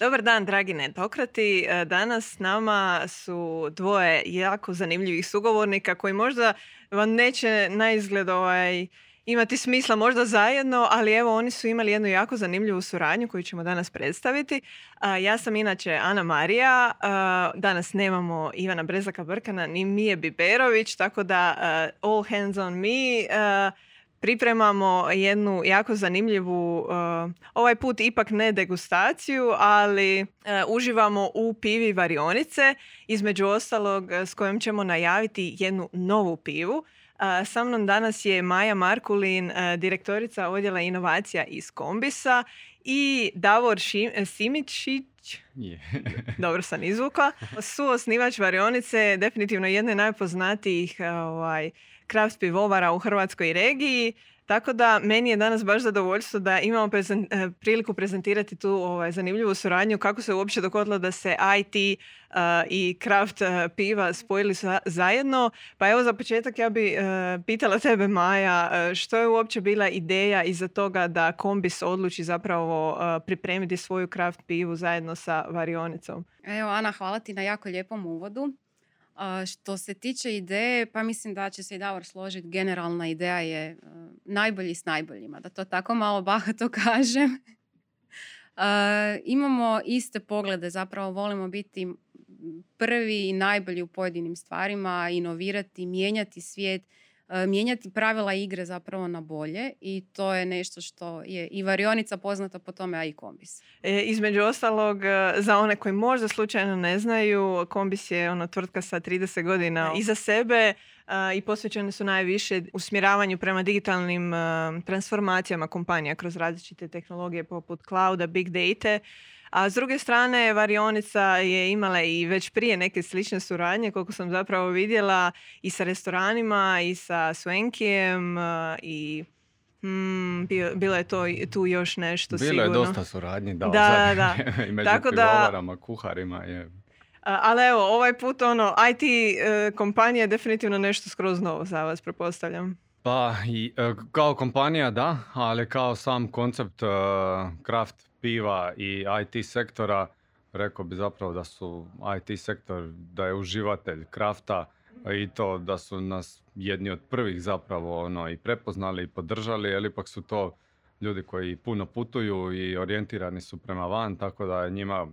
Dobar dan, dragi netokrati. E, Danas s nama su dvoje jako zanimljivih sugovornika koji možda vam neće na izgled ovaj, imati smisla možda zajedno, ali evo oni su imali jednu jako zanimljivu suradnju koju ćemo danas predstaviti. A, Ja sam inače Ana Marija, a, danas nemamo Ivana Brezaka Brkana ni Mije Biberović, tako da all hands on me. Pripremamo jednu jako zanimljivu, uh, ovaj put ipak ne degustaciju, ali uh, uživamo u pivi varionice, između ostalog uh, s kojom ćemo najaviti jednu novu pivu. Sa mnom danas je Maja Markulin, direktorica odjela inovacija iz Kombisa i Davor Ši- Simičić, dobro sam izvukla, suosnivač varionice, definitivno jedne najpoznatijih ovaj, kraft pivovara u Hrvatskoj regiji. Tako da meni je danas baš zadovoljstvo da imamo prezen- eh, priliku prezentirati tu ovaj, zanimljivu suradnju kako se uopće dogodilo da se IT eh, i kraft eh, piva spojili sa- zajedno. Pa evo za početak ja bi eh, pitala tebe Maja što je uopće bila ideja iza toga da Kombis odluči zapravo pripremiti svoju kraft pivu zajedno sa varionicom. Evo, Ana, hvala ti na jako lijepom uvodu. A, što se tiče ideje, pa mislim da će se i Davor složiti. Generalna ideja je uh, najbolji s najboljima, da to tako malo bahato kažem. A, imamo iste poglede, zapravo volimo biti prvi i najbolji u pojedinim stvarima, inovirati, mijenjati svijet, mijenjati pravila igre zapravo na bolje i to je nešto što je i varionica poznata po tome, a i kombis. E, između ostalog, e, za one koji možda slučajno ne znaju, Kombis je ono tvrtka sa 30 godina iza sebe a, i posvećene su najviše usmjeravanju prema digitalnim a, transformacijama kompanija kroz različite tehnologije poput clouda, big data. A s druge strane, Varionica je imala i već prije neke slične suradnje, koliko sam zapravo vidjela, i sa restoranima, i sa Swenkijem, a, i mm, bilo je to tu još nešto Bilo sigurno. je dosta suradnji, da, Da, da. i među Tako da- kuharima je. A, ali evo, ovaj put ono, IT e, kompanija je definitivno nešto skroz novo za vas, pretpostavljam. Pa, i, e, kao kompanija da, ali kao sam koncept e, craft piva i IT sektora, rekao bi zapravo da su IT sektor, da je uživatelj krafta i to da su nas jedni od prvih zapravo ono, i prepoznali i podržali, jer ipak su to ljudi koji puno putuju i orijentirani su prema van, tako da je njima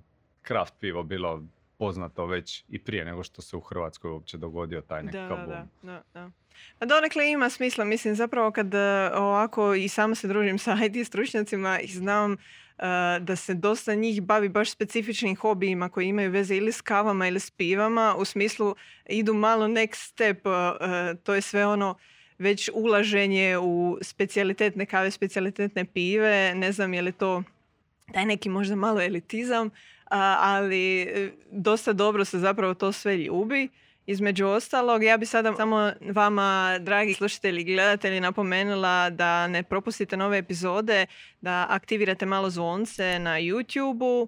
craft pivo bilo poznato već i prije nego što se u Hrvatskoj uopće dogodio taj nekakav boom. da, da, da. Pa donekle ima smisla, mislim zapravo kad e, ovako i sama se družim sa IT stručnjacima i znam da se dosta njih bavi baš specifičnim hobijima koji imaju veze ili s kavama ili s pivama, u smislu idu malo next step, e, e, to je sve ono već ulaženje u specijalitetne kave, specijalitetne pive, ne znam je li to taj neki možda malo elitizam, ali dosta dobro se zapravo to sve ljubi. Između ostalog, ja bi sada samo vama, dragi slušatelji i gledatelji, napomenula da ne propustite nove epizode, da aktivirate malo zvonce na YouTube-u.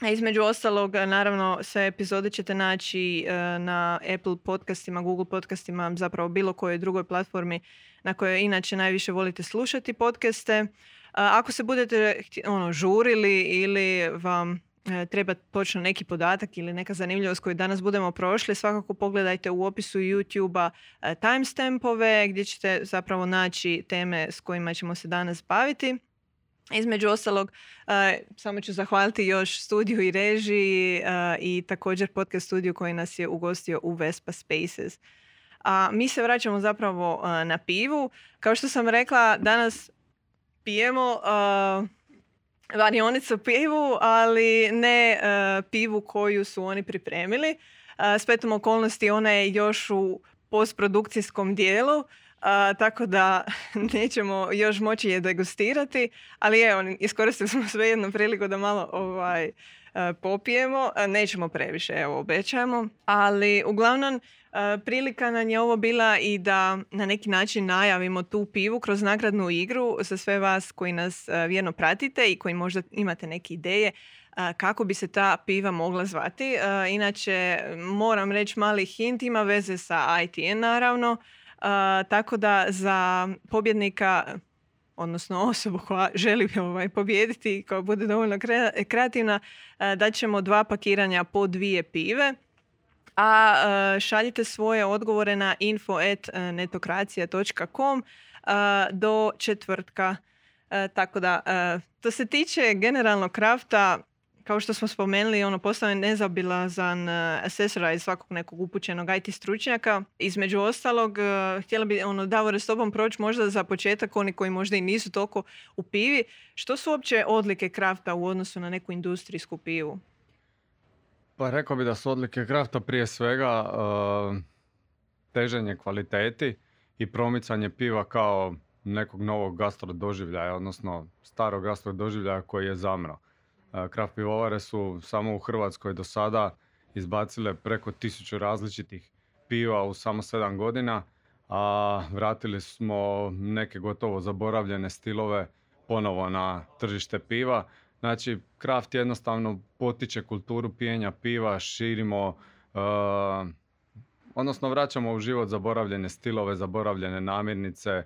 A između ostalog, naravno, sve epizode ćete naći e, na Apple podcastima, Google podcastima, zapravo bilo kojoj drugoj platformi na kojoj inače najviše volite slušati podcaste. Ako se budete ono, žurili ili vam treba točno neki podatak ili neka zanimljivost koju danas budemo prošli, svakako pogledajte u opisu YouTube-a e, timestampove gdje ćete zapravo naći teme s kojima ćemo se danas baviti. Između ostalog, e, samo ću zahvaliti još studiju i režiji e, i također podcast studiju koji nas je ugostio u Vespa Spaces. A mi se vraćamo zapravo e, na pivu. Kao što sam rekla, danas pijemo varionicu pivu, ali ne uh, pivu koju su oni pripremili. Uh, Spetom okolnosti ona je još u postprodukcijskom dijelu, uh, tako da nećemo još moći je degustirati, ali evo, iskoristili smo svejedno priliku da malo ovaj, popijemo. Nećemo previše, evo, obećajemo. Ali uglavnom, prilika nam je ovo bila i da na neki način najavimo tu pivu kroz nagradnu igru za sve vas koji nas uh, vjerno pratite i koji možda imate neke ideje uh, kako bi se ta piva mogla zvati. Inače, moram reći mali hint, ima veze sa ITN naravno. Tako da za pobjednika odnosno osobu koja želi ovaj, pobijediti i koja bude dovoljno kre- kreativna, e, dat ćemo dva pakiranja po dvije pive. A e, šaljite svoje odgovore na info.netokracija.com do četvrtka. Tako da, to se tiče generalno krafta, kao što smo spomenuli, ono postaje nezabilazan uh, asesora iz svakog nekog upućenog IT stručnjaka. Između ostalog, htjela bi ono, Davore s tobom proći možda za početak, oni koji možda i nisu toliko u pivi. Što su uopće odlike krafta u odnosu na neku industrijsku pivu? Pa rekao bi da su odlike krafta prije svega uh, teženje kvaliteti i promicanje piva kao nekog novog gastro doživljaja, odnosno starog gastro doživljaja koji je zamro. Kraft pivovare su samo u Hrvatskoj do sada izbacile preko tisuću različitih piva u samo sedam godina, a vratili smo neke gotovo zaboravljene stilove ponovo na tržište piva. Znači, Kraft jednostavno potiče kulturu pijenja piva, širimo, odnosno vraćamo u život zaboravljene stilove, zaboravljene namirnice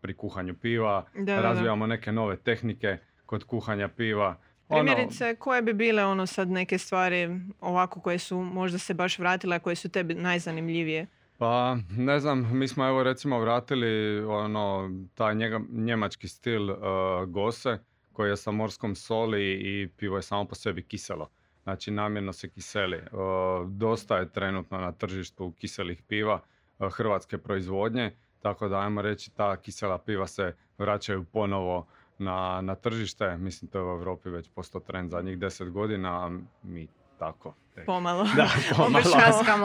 pri kuhanju piva, razvijamo neke nove tehnike kod kuhanja piva. Ono- Primjerice, koje bi bile ono sad neke stvari ovako koje su možda se baš vratile, a koje su tebi najzanimljivije? Pa ne znam, mi smo evo recimo vratili ono taj njega, njemački stil uh, gose koji je sa morskom soli i pivo je samo po sebi kiselo. Znači namjerno se kiseli. Uh, dosta je trenutno na tržištu kiselih piva uh, hrvatske proizvodnje, tako da ajmo reći ta kisela piva se vraćaju ponovo na, na tržište. Mislim, to je u Europi već postao trend zadnjih deset godina, a mi tako. Pomalo. Da, pomalo.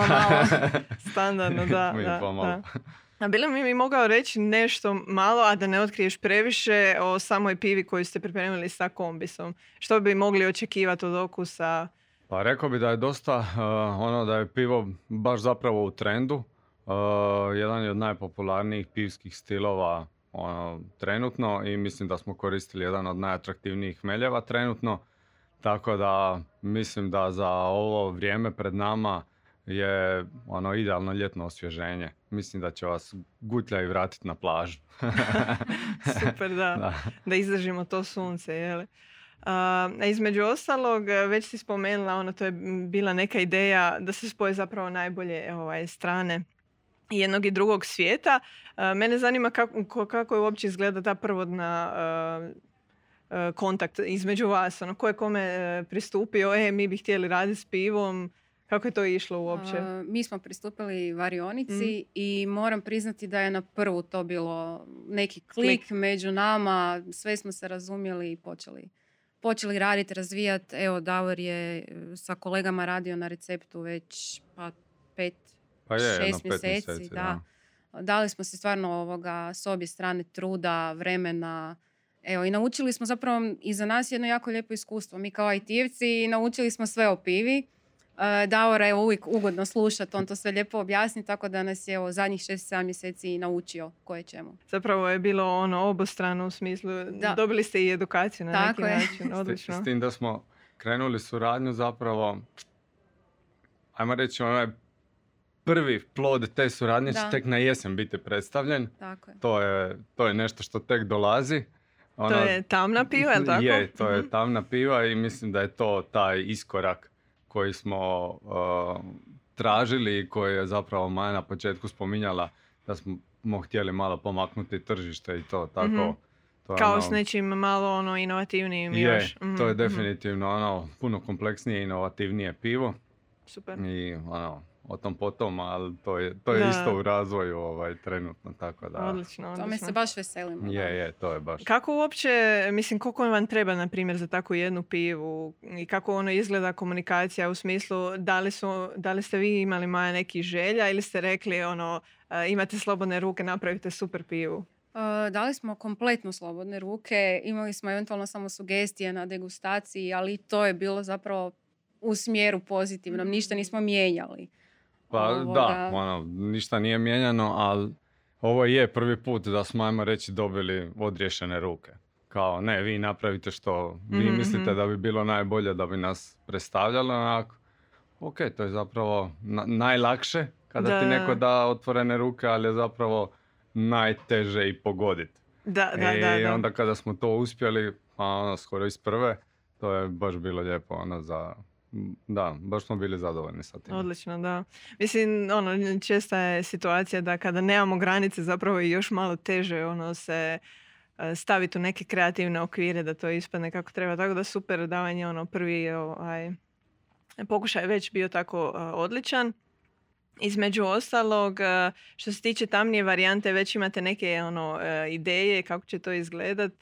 malo. Standardno, da. mi da, pomalo. da. A bilo mi mi mogao reći nešto malo, a da ne otkriješ previše o samoj pivi koju ste pripremili sa kombisom. Što bi mogli očekivati od okusa? Pa rekao bi da je dosta uh, ono da je pivo baš zapravo u trendu. Uh, jedan je od najpopularnijih pivskih stilova ono, trenutno i mislim da smo koristili jedan od najatraktivnijih hmeljeva trenutno. Tako da mislim da za ovo vrijeme pred nama je ono idealno ljetno osvježenje. Mislim da će vas gutlja i vratiti na plažu. Super, da. da. Da izdržimo to sunce, jel? A, između ostalog, već si spomenula, ono, to je bila neka ideja da se spoje zapravo najbolje ovaj, strane jednog i drugog svijeta. E, mene zanima kako, kako je uopće izgleda ta prvodna e, e, kontakt između vas. Ono, ko je kome pristupio, e, mi bi htjeli raditi s pivom, kako je to išlo uopće? mi smo pristupili varionici mm. i moram priznati da je na prvu to bilo neki klik, među nama, sve smo se razumjeli i počeli, počeli raditi, razvijati. Evo, Davor je sa kolegama radio na receptu već pa pet, pa je, šest mjeseci, da. Dali smo se stvarno ovoga, s obje strane truda, vremena. Evo, i naučili smo zapravo i za nas jedno jako lijepo iskustvo. Mi kao IT-evci naučili smo sve o pivi. Uh, Davora je uvijek ugodno slušati, on to sve lijepo objasni, tako da nas je evo, zadnjih 6-7 mjeseci naučio koje ćemo. Zapravo je bilo ono obostrano u smislu, da. dobili ste i edukaciju na tako neki je. način, odlično. S, s tim da smo krenuli suradnju zapravo, ajmo reći, ono prvi plod te suradnje će tek na jesen biti predstavljen. Tako je. To, je, to je nešto što tek dolazi. Ono, to je tamna piva, je tako? Je, to je mhm. tamna piva i mislim da je to taj iskorak koji smo uh, tražili i koji je zapravo Maja na početku spominjala da smo htjeli malo pomaknuti tržište i to tako. mm To Kao ono, s nečim malo ono inovativnijim je, još. to je mhm. definitivno ono puno kompleksnije i inovativnije pivo. Super. I ono, o tom potom, ali to je, to je isto u razvoju ovaj, trenutno, tako da... Odlično, odlično. Tome se baš veselimo. Je, je, to je baš. Kako uopće, mislim, koliko vam treba, na primjer, za takvu jednu pivu i kako ono izgleda komunikacija u smislu da li, su, da li ste vi imali maja neki želja ili ste rekli ono, imate slobodne ruke, napravite super pivu? Uh, dali smo kompletno slobodne ruke, imali smo eventualno samo sugestije na degustaciji, ali to je bilo zapravo u smjeru pozitivnom, ništa nismo mijenjali. Pa da, ono, ništa nije mijenjano, ali ovo je prvi put da smo, ajmo reći, dobili odriješene ruke. Kao, ne, vi napravite što vi mhm, mislite mhm. da bi bilo najbolje da bi nas predstavljalo, onako, ok, to je zapravo najlakše kada ti neko da otvorene ruke, ali je zapravo najteže i pogoditi. Da, da, I da, da. onda kada smo to uspjeli, pa ono, skoro iz prve, to je baš bilo lijepo ono za... Da, baš smo bili zadovoljni sa tim. Odlično, da. Mislim, ono, česta je situacija da kada nemamo granice zapravo je još malo teže ono se e, staviti u neke kreativne okvire da to ispadne kako treba. Tako da super davanje ono prvi ovaj, pokušaj već bio tako e, odličan. Između ostalog, e, što se tiče tamnije varijante, već imate neke ono, ideje kako će to izgledat.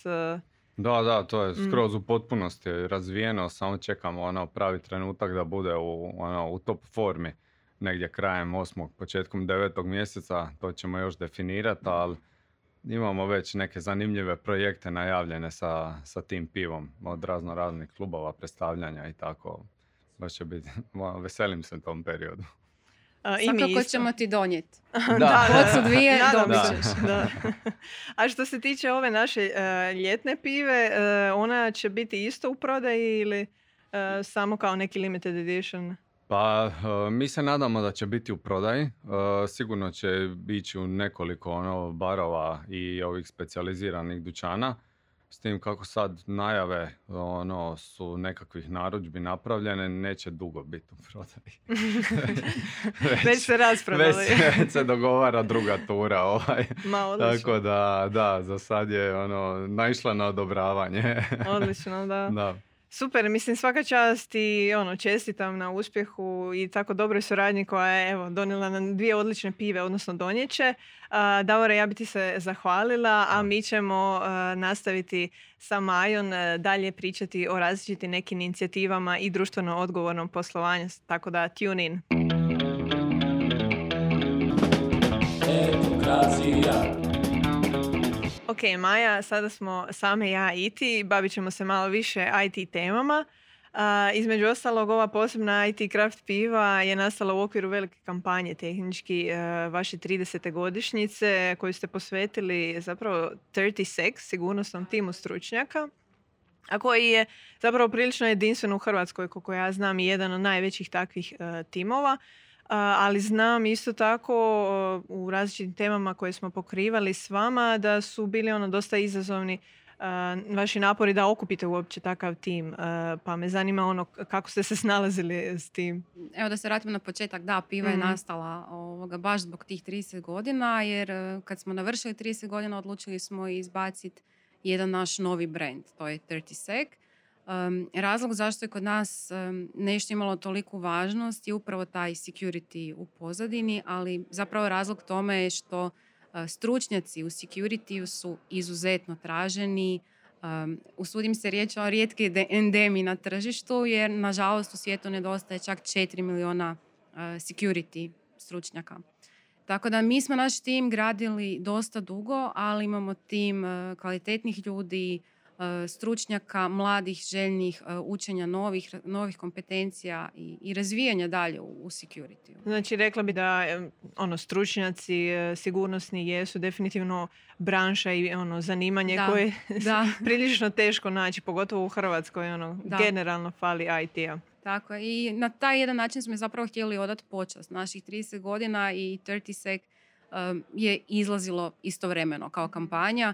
Da, da, to je Mm. skroz u potpunosti razvijeno, samo čekamo ono pravi trenutak da bude u, ono, u top formi. Negdje krajem osmog, početkom devetog mjeseca, to ćemo još definirati, ali imamo već neke zanimljive projekte najavljene sa, sa tim pivom od razno raznih klubova, predstavljanja i tako. Baš će biti, veselim se tom periodu. A, i mi Svakako isto. ćemo ti donijeti. Da. Bocu dvije Nadam dobit ćeš. da. A što se tiče ove naše e, ljetne pive, e, ona će biti isto u prodaji ili e, samo kao neki limited edition? Pa, mi se nadamo da će biti u prodaji. Sigurno će ići u nekoliko ono, barova i ovih specijaliziranih dućana. S tim kako sad najave ono, su nekakvih narudžbi napravljene, neće dugo biti u prodaji. Već se rasprodali. već, se- već se dogovara druga tura. Ovaj. Ma, odlično. Tako da, da, za sad je ono, naišla na odobravanje. Odlično, da. da. Super, mislim svaka čast i ono, čestitam na uspjehu i tako dobroj suradnji koja je evo, donijela nam dvije odlične pive, odnosno donjeće. A, Davore, ja bi ti se zahvalila, a mi ćemo a, nastaviti sa Majom a, dalje pričati o različitim nekim inicijativama i društveno odgovornom poslovanju, tako da tune in. Edukacija. Ok, Maja, sada smo same ja i ti, bavit ćemo se malo više IT temama. A, između ostalog, ova posebna IT craft piva je nastala u okviru velike kampanje tehnički e, vaše 30. godišnjice koju ste posvetili zapravo 30 Sec, sigurnosnom timu stručnjaka, a koji je zapravo prilično jedinstven u Hrvatskoj, koliko ja znam, i jedan od najvećih takvih e, timova. Ali znam isto tako u različitim temama koje smo pokrivali s vama da su bili ono dosta izazovni vaši napori da okupite uopće takav tim. Pa me zanima ono kako ste se snalazili s tim. Evo da se vratimo na početak, da, piva je Mhm. nastala ovoga, baš zbog tih 30 godina, jer e, kad smo navršili 30 godina odlučili smo izbaciti jedan naš novi brand, to je 30 Sec. Um, razlog zašto je kod nas nešto imalo toliku važnost je upravo taj security u pozadini, ali zapravo razlog tome je što uh, stručnjaci u security su izuzetno traženi, Um, usudim se riječi o rijetki de- endemi na tržištu jer nažalost u svijetu nedostaje čak 4 miliona uh, security stručnjaka. Tako da mi smo naš tim gradili dosta dugo, ali imamo tim uh, kvalitetnih ljudi, stručnjaka, mladih, željnih uh, učenja novih, novih kompetencija i, i razvijanja dalje u, u security. Znači rekla bi da ono stručnjaci e, sigurnosni jesu definitivno branša i ono zanimanje Da, koje Da. prilično teško naći, pogotovo u Hrvatskoj, ono, Da. generalno fali IT-a. Tako. I na taj jedan način smo zapravo htjeli odati počast. Naših 30 godina i 30 Sec um, je izlazilo istovremeno kao kampanja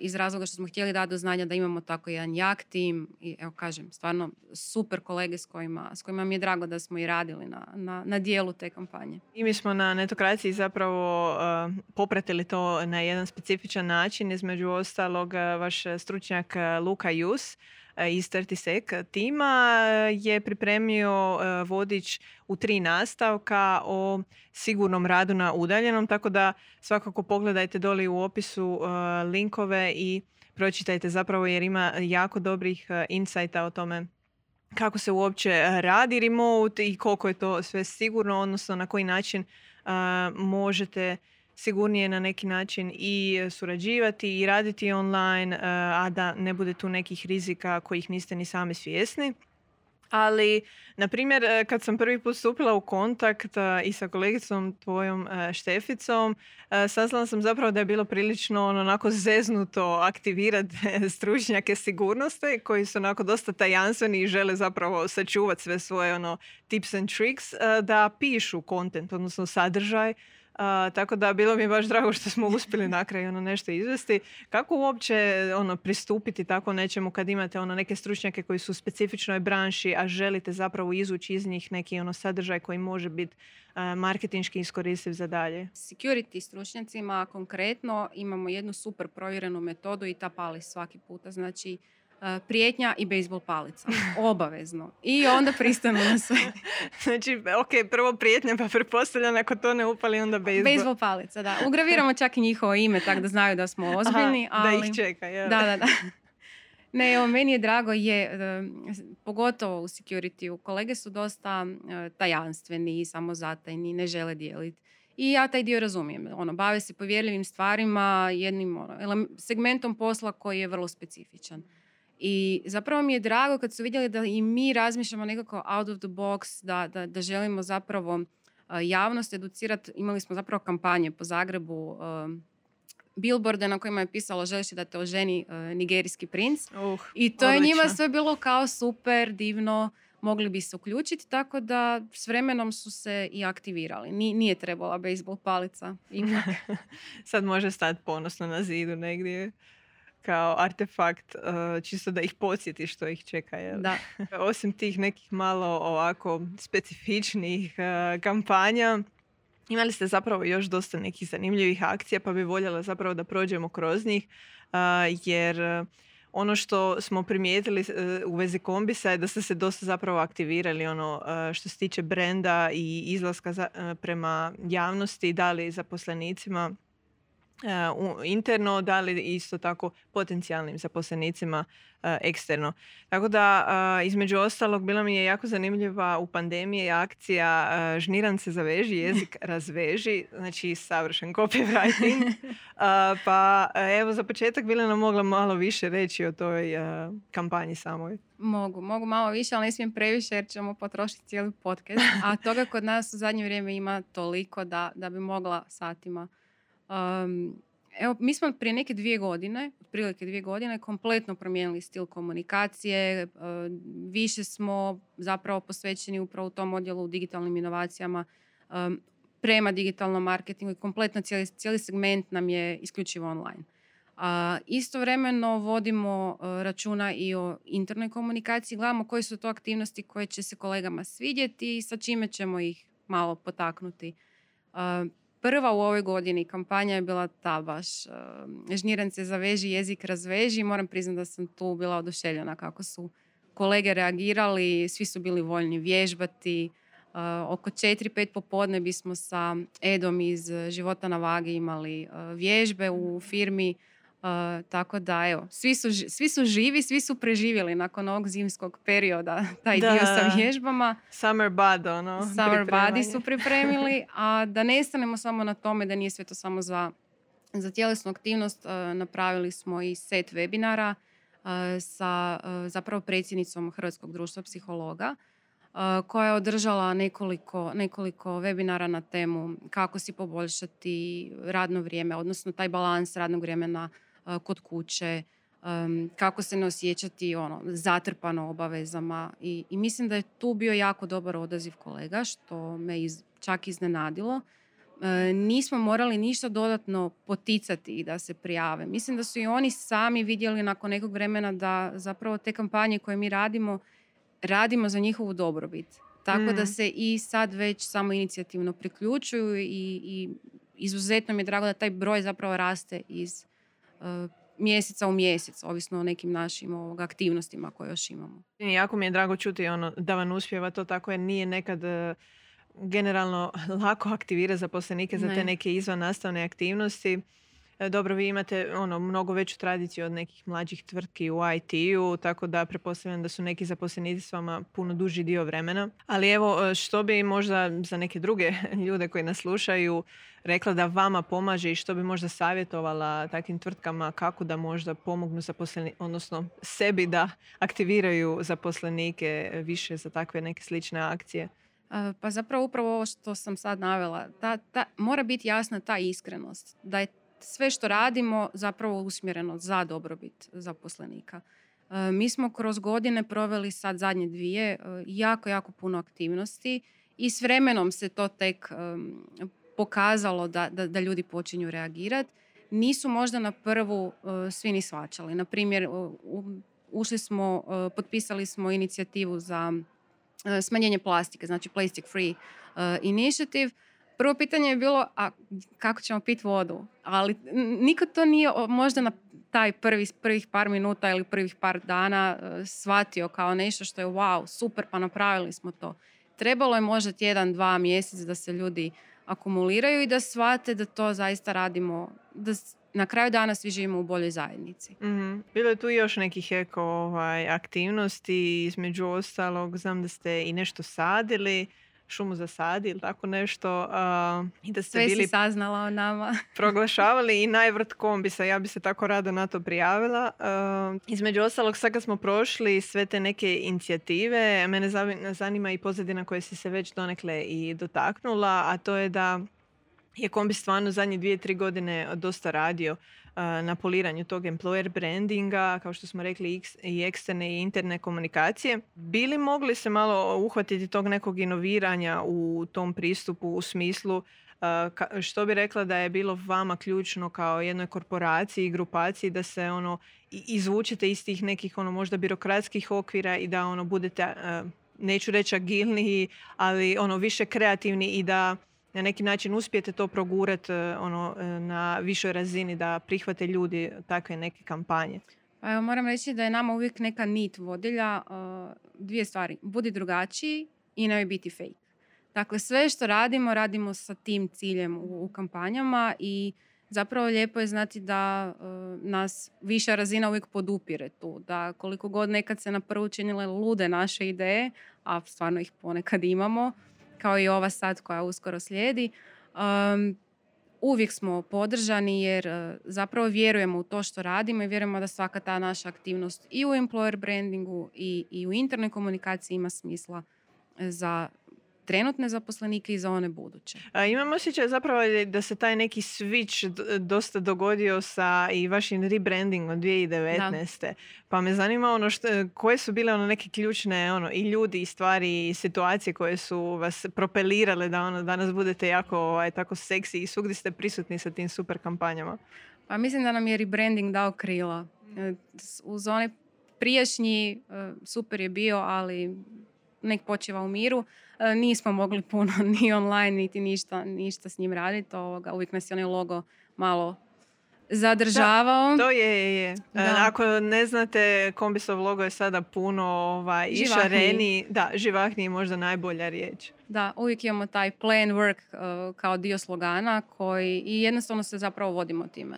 iz razloga što smo htjeli dati do znanja da imamo tako jedan jak tim i evo kažem, stvarno super kolege s kojima, s kojima mi je drago da smo i radili na, na, na dijelu te kampanje. I mi smo na netokraciji zapravo uh, popratili to na jedan specifičan način. Između ostalog, vaš stručnjak Luka Jus iz 30 Sec tima uh, je pripremio uh, vodič u tri nastavka o sigurnom radu na udaljenom, tako da svakako pogledajte doli u opisu linkove i pročitajte zapravo jer ima jako dobrih insajta o tome kako se uopće radi remote i koliko je to sve sigurno, odnosno na koji način možete sigurnije na neki način i surađivati i raditi online, a, a da ne bude tu nekih rizika kojih niste ni sami svjesni. Ali, na primjer, eh, kad sam prvi put stupila u kontakt i sa kolegicom tvojom Šteficom, saznala sam zapravo da je bilo prilično ono, onako zeznuto aktivirati stručnjake sigurnosti koji su onako dosta tajanstveni i žele zapravo sačuvati sve svoje ono, tips and tricks da pišu content, odnosno sadržaj tako da bilo mi je baš drago što smo uspjeli na kraju ono nešto izvesti. Kako uopće ono, pristupiti tako nečemu kad imate ono, neke stručnjake koji su u specifičnoj branši, a želite zapravo izvući iz njih neki ono, sadržaj koji može biti marketinški iskoristiv za dalje? Security stručnjacima konkretno imamo jednu super provjerenu metodu i ta pali svaki puta. Znači, prijetnja i bejsbol palica. Obavezno. I onda pristanu na sve. znači, ok, prvo prijetnja, pa pretpostavljam ako to ne upali, onda bejsbol. Bejsbol palica, da. Ugraviramo čak i njihovo ime, tako da znaju da smo ozbiljni. ali... Da ih čeka, jel? Da, da, da. Ne, evo, meni je drago, je, e, pogotovo u security kolege su dosta e, tajanstveni, samozatajni, ne žele dijeliti. I ja taj dio razumijem. Ono, bave se povjerljivim stvarima, jednim ono, segmentom posla koji je vrlo specifičan. I zapravo mi je drago kad su vidjeli da i mi razmišljamo nekako out of the box, da, da, da želimo zapravo javnost educirati. Imali smo zapravo kampanje po Zagrebu, billboarde na kojima je pisalo želiš da te oženi nigerijski princ. Uh, I to je njima sve bilo kao super, divno, mogli bi se uključiti, tako da s vremenom su se i aktivirali. Nije, trebala baseball palica. Sad može stati ponosno na zidu negdje kao artefakt, uh, čisto da ih podsjeti što ih čeka. Da. Osim tih nekih malo ovako specifičnih uh, kampanja, imali ste zapravo još dosta nekih zanimljivih akcija, pa bi voljela zapravo da prođemo kroz njih, uh, jer ono što smo primijetili u vezi kombisa je da ste se dosta zapravo aktivirali ono što se tiče brenda i izlaska prema javnosti, da li zaposlenicima uh, interno, da li isto tako potencijalnim zaposlenicima uh, eksterno. Tako da, uh, između ostalog, bila mi je jako zanimljiva u pandemiji akcija Žniran se zaveži, jezik razveži, znači savršen copywriting. pa evo, za početak bila nam mogla malo više reći o toj kampanji samoj. Mogu, mogu malo više, ali ne smijem previše jer ćemo potrošiti cijeli podcast. A toga kod nas u zadnje vrijeme ima toliko da, da bi mogla satima Um, evo, mi smo prije neke dvije godine, otprilike dvije godine, kompletno promijenili stil komunikacije. više smo zapravo posvećeni upravo u tom odjelu u digitalnim inovacijama prema digitalnom marketingu i kompletno cijeli, cijeli segment nam je isključivo online. A, istovremeno vodimo računa i o internoj komunikaciji, gledamo koje su to aktivnosti koje će se kolegama svidjeti i sa čime ćemo ih malo potaknuti prva u ovoj godini kampanja je bila ta baš žniren se zaveži, jezik razveži. Moram priznati da sam tu bila oduševljena kako su kolege reagirali, svi su bili voljni vježbati. Oko 4-5 popodne bismo sa Edom iz Života na vagi imali vježbe u firmi tako da, evo, svi su, svi su živi, svi su preživjeli nakon ovog zimskog perioda, taj dio sa vježbama. Summer bud, ono. Summer body su pripremili, a da ne stanemo samo na tome da nije sve to samo za, za tjelesnu aktivnost. napravili smo i set webinara sa zapravo predsjednicom Hrvatskog društva psihologa koja je održala nekoliko, nekoliko webinara na temu kako si poboljšati radno vrijeme, odnosno taj balans radnog vremena kod kuće, kako se ne osjećati ono, zatrpano obavezama I, i mislim da je tu bio jako dobar odaziv kolega što me iz, čak iznenadilo. E, nismo morali ništa dodatno poticati i da se prijave. Mislim da su i oni sami vidjeli nakon nekog vremena da zapravo te kampanje koje mi radimo, radimo za njihovu dobrobit. Tako da mm. se i sad već samo inicijativno priključuju i, i izuzetno mi je drago da taj broj zapravo raste iz mjeseca u mjesec, ovisno o nekim našim ovog, aktivnostima koje još imamo. Jako mi je drago čuti ono, da vam uspjeva to tako jer nije nekad e, generalno lako aktivirati zaposlenike za te neke izvan nastavne aktivnosti. E, dobro, vi imate ono, mnogo veću tradiciju od nekih mlađih tvrtki u IT-u, tako da prepostavljam da su neki zaposlenici s vama puno duži dio vremena. Ali evo, što bi možda za neke druge ljude koji nas slušaju rekla da vama pomaže i što bi možda savjetovala takvim tvrtkama kako da možda pomognu zaposleni, odnosno sebi da aktiviraju zaposlenike više za takve neke slične akcije? Pa zapravo upravo ovo što sam sad navela, ta, ta, mora biti jasna ta iskrenost, da je sve što radimo zapravo usmjereno za dobrobit zaposlenika. Mi smo kroz godine proveli sad zadnje dvije jako, jako puno aktivnosti i s vremenom se to tek pokazalo da, da, da ljudi počinju reagirati. Nisu možda na prvu svi ni svačali. Na primjer, ušli smo, potpisali smo inicijativu za smanjenje plastike, znači Plastic Free Initiative. Prvo pitanje je bilo, a kako ćemo piti vodu? Ali niko to nije možda na taj prvi, prvih par minuta ili prvih par dana shvatio kao nešto što je wow, super, pa napravili smo to. Trebalo je možda tjedan, dva mjesec da se ljudi akumuliraju i da shvate da to zaista radimo, da na kraju dana svi živimo u boljoj zajednici. mm Bilo je tu još nekih eko ovaj, aktivnosti, između ostalog znam da ste i nešto sadili šumu zasadi ili tako nešto. Uh, I da ste Sve bili si saznala o nama. proglašavali i najvrt kombisa. Ja bi se tako rado na to prijavila. između ostalog, sad kad smo prošli sve te neke inicijative, mene zanima i pozadina koje si se već donekle i dotaknula, a to je da je kombi stvarno zadnje dvije, tri godine dosta radio na poliranju tog employer brandinga, kao što smo rekli i eksterne i interne komunikacije. Bili mogli se malo uhvatiti tog nekog inoviranja u tom pristupu u smislu što bi rekla da je bilo vama ključno kao jednoj korporaciji i grupaciji da se ono izvučete iz tih nekih ono možda birokratskih okvira i da ono budete neću reći agilniji, ali ono više kreativni i da na neki način uspijete to progurati e, ono, e, na višoj razini da prihvate ljudi takve neke kampanje? Pa evo, moram reći da je nama uvijek neka nit vodilja e, dvije stvari. Budi drugačiji i ne biti fake. Dakle, sve što radimo, radimo sa tim ciljem u, u kampanjama i zapravo lijepo je znati da nas viša razina uvijek podupire tu. Da koliko god nekad se na prvu činile lude naše ideje, a stvarno ih ponekad imamo, kao i ova sad koja uskoro slijedi. Um, uvijek smo podržani jer uh, zapravo vjerujemo u to što radimo i vjerujemo da svaka ta naša aktivnost i u employer brandingu i, i u internoj komunikaciji ima smisla za trenutne zaposlenike i za one buduće. A, imam osjećaj zapravo da se taj neki switch dosta dogodio sa i vašim rebrandingom 2019. Da. Pa me zanima ono što, koje su bile ono neke ključne ono, i ljudi i stvari i situacije koje su vas propelirale da ono, danas budete jako ovaj, tako seksi i svugdje ste prisutni sa tim super kampanjama. Pa mislim da nam je rebranding dao krila. E, uz one prijašnji e, super je bio, ali nek počiva u miru. E, nismo mogli puno ni online, niti ništa, ništa s njim raditi. Ovoga, uvijek nas je onaj logo malo zadržavao. to je, je, e, Ako ne znate, Kombisov logo je sada puno ovaj, i šareni. Da, živahniji možda najbolja riječ. Da, uvijek imamo taj plan work uh, kao dio slogana koji i jednostavno se zapravo vodimo time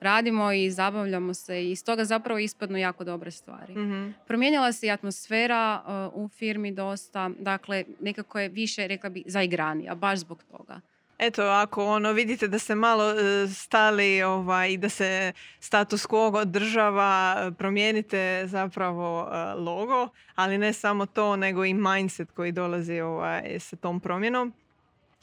radimo i zabavljamo se i iz toga zapravo ispadnu jako dobre stvari. mm Promijenila se i atmosfera uh, u firmi dosta, dakle nekako je više, rekla bi, zaigranija, baš zbog toga. Eto, ako ono vidite da se malo uh, stali ovaj, i da se status quo održava, promijenite zapravo uh, logo, ali ne samo to, nego i mindset koji dolazi ovaj, sa tom promjenom.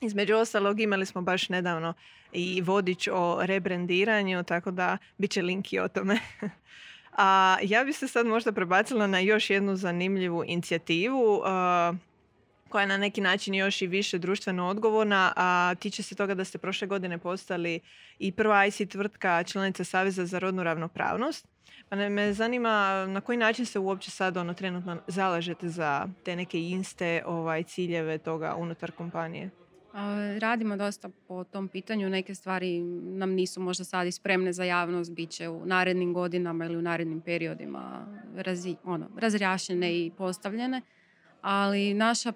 Između ostalog imali smo baš nedavno i vodič o rebrandiranju, tako da bit će link i o tome. A ja bi se sad možda prebacila na još jednu zanimljivu inicijativu koja je na neki način još i više društveno odgovorna, a tiče se toga da ste prošle godine postali i prva IC tvrtka članica Saveza za rodnu ravnopravnost. Pa me zanima na koji način se uopće sad ono trenutno zalažete za te neke inste ovaj, ciljeve toga unutar kompanije. Radimo dosta po tom pitanju. Neke stvari nam nisu možda sad spremne za javnost. bit će u narednim godinama ili u narednim periodima razi, ono, i postavljene. Ali naša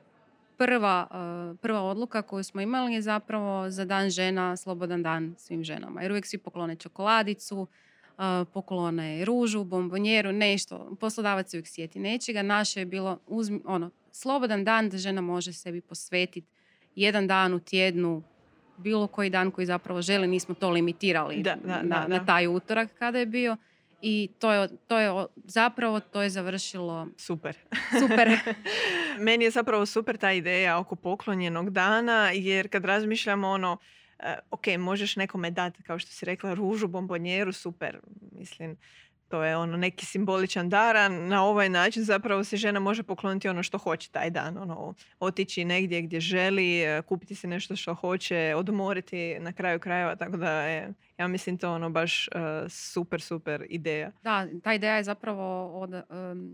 prva, prva odluka koju smo imali je zapravo za dan žena, slobodan dan svim ženama. Jer uvijek svi poklone čokoladicu, poklone ružu, bombonjeru, nešto. Poslodavac uvijek sjeti nečega. Naše je bilo uzmi, ono, slobodan dan da žena može sebi posvetiti jedan dan u tjednu, bilo koji dan koji zapravo žele, nismo to limitirali da, da, na, na taj utorak kada je bio. I to je, to je zapravo to je završilo super. Super. Meni je zapravo super ta ideja oko poklonjenog dana jer kad razmišljamo ono uh, ok, možeš nekome dati kao što si rekla ružu, bombonjeru, super. Mislim, to je ono neki simboličan dar, a na ovaj način zapravo se žena može pokloniti ono što hoće taj dan. Ono, otići negdje gdje želi, e, kupiti se nešto što hoće, odmoriti na kraju krajeva, tako da je, ja mislim to ono baš e, super, super ideja. Da, ta ideja je zapravo od,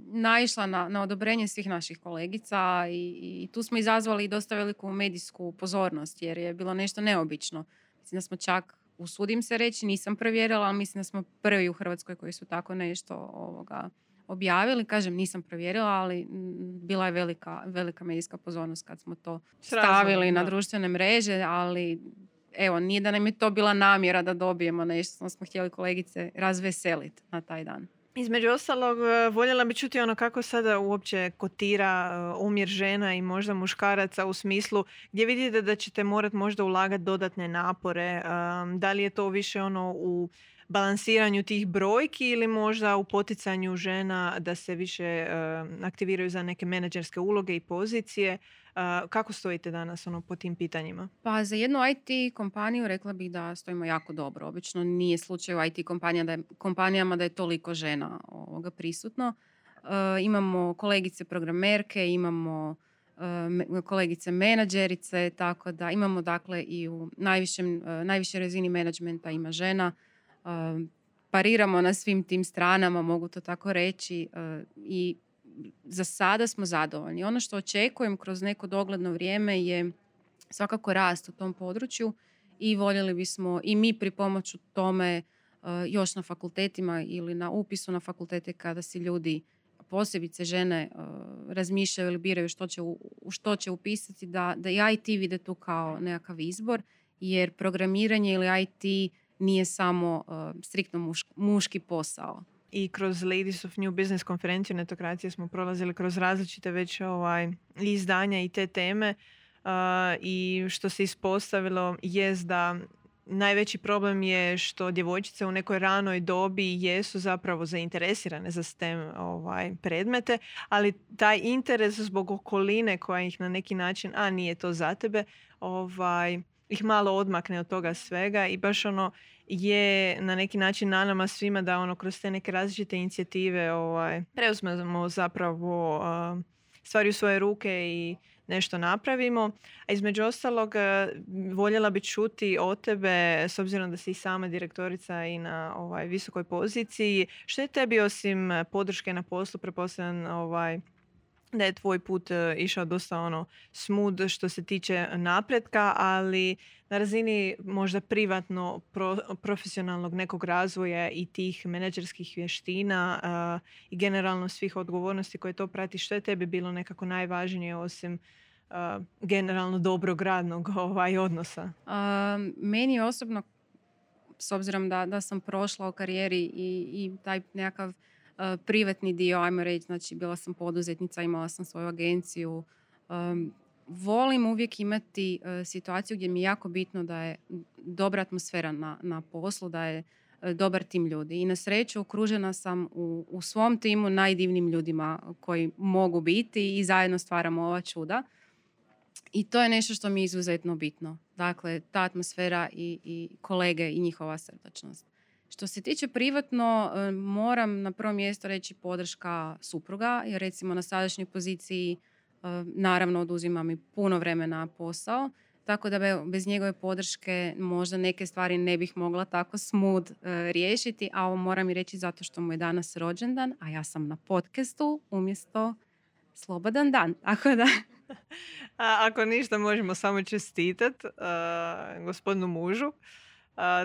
naišla na, na odobrenje svih naših kolegica i, i tu smo izazvali dosta veliku medijsku pozornost jer je bilo nešto neobično. Mislim da smo čak usudim se reći, nisam provjerila, ali mislim da smo prvi u Hrvatskoj koji su tako nešto ovoga objavili. Kažem, nisam provjerila, ali bila je velika, velika medijska pozornost kad smo to stavili na društvene mreže, ali evo, nije da nam je to bila namjera da dobijemo nešto, smo htjeli kolegice razveseliti na taj dan. Između ostalog, e, voljela bi čuti ono kako sada uopće kotira e, umjer žena i možda muškaraca u smislu gdje vidite da ćete morati možda ulagati dodatne napore. Da li je to više ono u balansiranju tih brojki ili možda u poticanju žena da se više aktiviraju za neke menadžerske uloge i pozicije. Kako stojite danas ono, po tim pitanjima? Pa za jednu IT kompaniju rekla bih da stojimo jako dobro. Obično nije slučaj u IT kompanija da je, kompanijama da je toliko žena ovoga prisutno. E, imamo kolegice programerke, imamo e, kolegice menadžerice, tako da imamo dakle i u najvišem, e, najvišoj razini menadžmenta ima žena. Pariramo na svim tim stranama, mogu to tako reći i za sada smo zadovoljni. Ono što očekujem kroz neko dogledno vrijeme je svakako rast u tom području i voljeli bismo i mi pri pomoću tome uh, još na fakultetima ili na upisu na fakultete kada si ljudi posebice žene uh, razmišljaju ili biraju što će, u, što će upisati, da, da i IT vide tu kao nekakav izbor, jer programiranje ili IT nije samo uh, striktno muški posao i kroz Ladies of New Business konferenciju netokracije smo prolazili kroz različite već ovaj, izdanja i te teme i što se ispostavilo jest da najveći problem je što djevojčice u nekoj ranoj dobi jesu zapravo zainteresirane za STEM ovaj, predmete, ali taj interes zbog okoline koja ih na neki način, a nije to za tebe, ovaj, ih malo odmakne od toga svega i baš ono je na neki način na nama svima da ono kroz te neke različite inicijative ovaj, preuzmemo zapravo uh, stvari u svoje ruke i nešto napravimo. A između ostalog, voljela bi čuti o tebe, s obzirom da si i sama direktorica i na ovaj, visokoj poziciji, što je tebi osim podrške na poslu, prepostavljam ovaj, da je tvoj put e, išao dosta ono smud što se tiče napretka, ali na razini možda privatno profesionalnog nekog razvoja i tih menadžerskih vještina e, i generalno svih odgovornosti koje to prati, što je tebi bilo nekako najvažnije osim uh, generalno dobrog radnog ovaj, odnosa? meni osobno, s obzirom da, da sam prošla u karijeri i, i taj nekakav privatni dio, ajmo reći, znači bila sam poduzetnica, imala sam svoju agenciju. volim uvijek imati eh, situaciju gdje mi je jako bitno da je dobra atmosfera na, na poslu, da je eh, dobar tim ljudi. I na sreću okružena sam u, u svom timu najdivnim ljudima koji mogu biti i zajedno stvaramo ova čuda. I to je nešto što mi je izuzetno bitno. Dakle, ta atmosfera i, i kolege i njihova srdačnost. Što se tiče privatno, e, moram na prvo mjesto reći podrška supruga, jer recimo na sadašnjoj poziciji e, naravno oduzima mi puno vremena posao, tako da bez njegove podrške možda neke stvari ne bih mogla tako smud e, riješiti, a ovo moram i reći zato što mu je danas rođendan, a ja sam na podcastu umjesto slobodan dan, tako da... A, ako ništa možemo samo čestitati gospodinu mužu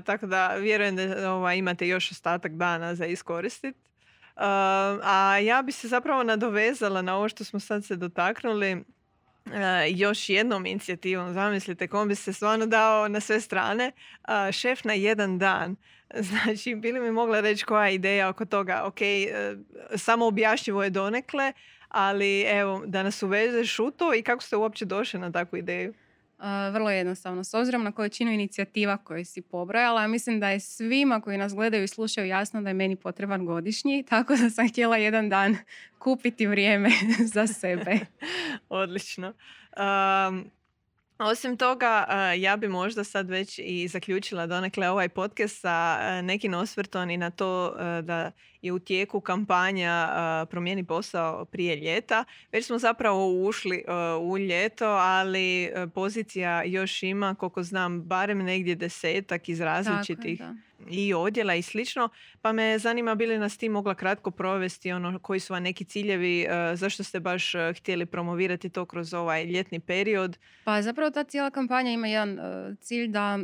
tako da vjerujem da ovaj, imate još ostatak dana za iskoristiti. a ja bi se zapravo nadovezala na ovo što smo sad se dotaknuli još jednom inicijativom, zamislite, kom bi se stvarno dao na sve strane, šef na jedan dan. Znači, bili mi mogla reći koja je ideja oko toga, ok, e, samo objašnjivo je donekle, ali evo, da nas uvezeš u to i kako ste uopće došli na takvu ideju? Vrlo jednostavno. S obzirom na količinu inicijativa koje si pobrojala, mislim da je svima koji nas gledaju i slušaju jasno da je meni potreban godišnji, tako da sam htjela jedan dan kupiti vrijeme za sebe. Odlično. Osim toga, ja bi možda sad već i zaključila donekle ovaj podcast sa nekim osvrtom i na to da je u tijeku kampanja Promijeni posao prije ljeta. Već smo zapravo ušli u ljeto, ali pozicija još ima, koliko znam, barem negdje desetak iz različitih i odjela i slično. Pa me zanima bili nas ti mogla kratko provesti ono koji su vam neki ciljevi, zašto ste baš htjeli promovirati to kroz ovaj ljetni period? Pa zapravo ta cijela kampanja ima jedan cilj da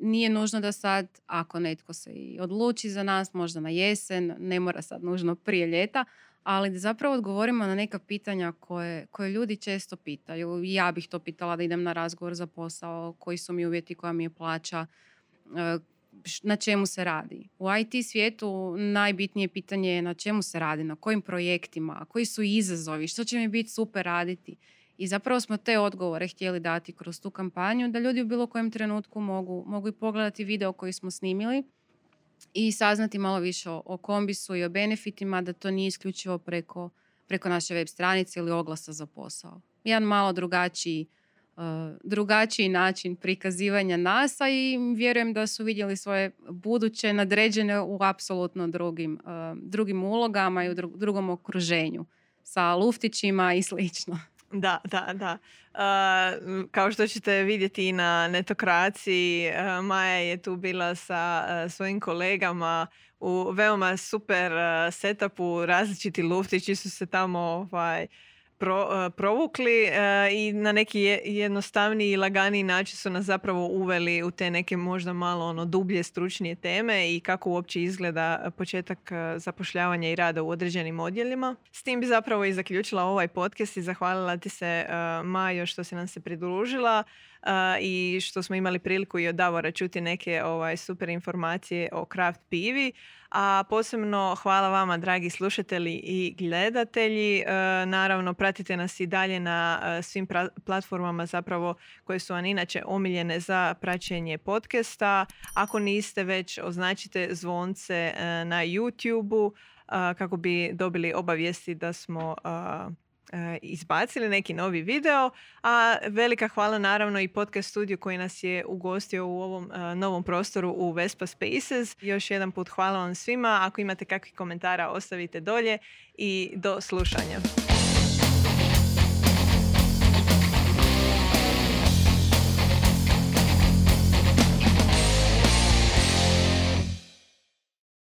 nije nužno da sad, ako netko se i odluči za nas, možda na jesen, ne mora sad nužno prije ljeta, ali da zapravo odgovorimo na neka pitanja koje, koje ljudi često pitaju. Ja bih to pitala da idem na razgovor za posao, koji su mi uvjeti, koja mi je plaća, e, na čemu se radi. U IT svijetu najbitnije pitanje je na čemu se radi, na kojim projektima, koji su izazovi, što će mi biti super raditi. I zapravo smo te odgovore htjeli dati kroz tu kampanju da ljudi u bilo kojem trenutku mogu, mogu i pogledati video koji smo snimili i saznati malo više o, kombisu i o benefitima, da to nije isključivo preko, preko naše web stranice ili oglasa za posao. Jedan malo drugačiji, uh, drugačiji način prikazivanja NASA i vjerujem da su vidjeli svoje buduće nadređene u apsolutno drugim, uh, drugim ulogama i u drugom okruženju sa luftićima i slično. Da, da, da. kao što ćete vidjeti na netokraciji, Maja je tu bila sa svojim kolegama u veoma super setupu. Različiti luftići su se tamo ovaj, pro, e, provukli e, i na neki jednostavniji i laganiji način su nas zapravo uveli u te neke možda malo ono dublje stručnije teme i kako uopće izgleda početak e, zapošljavanja i rada u određenim odjelima. S tim bi zapravo i zaključila ovaj podcast i zahvalila ti se Majo što si nam se pridružila i što smo imali priliku i od Davora čuti neke ovaj, super informacije o craft pivi. A posebno hvala vama dragi slušatelji i gledatelji. E, naravno pratite nas i dalje na e, svim platformama zapravo koje su vam inače omiljene za praćenje podcasta. Ako niste već označite zvonce e, na YouTube-u kako bi dobili obavijesti da smo izbacili neki novi video, a velika hvala naravno i podcast studiju koji nas je ugostio u ovom e, novom prostoru u Vespa Spaces. Još jedan put hvala vam svima. Ako imate kakvih komentara ostavite dolje i do slušanja.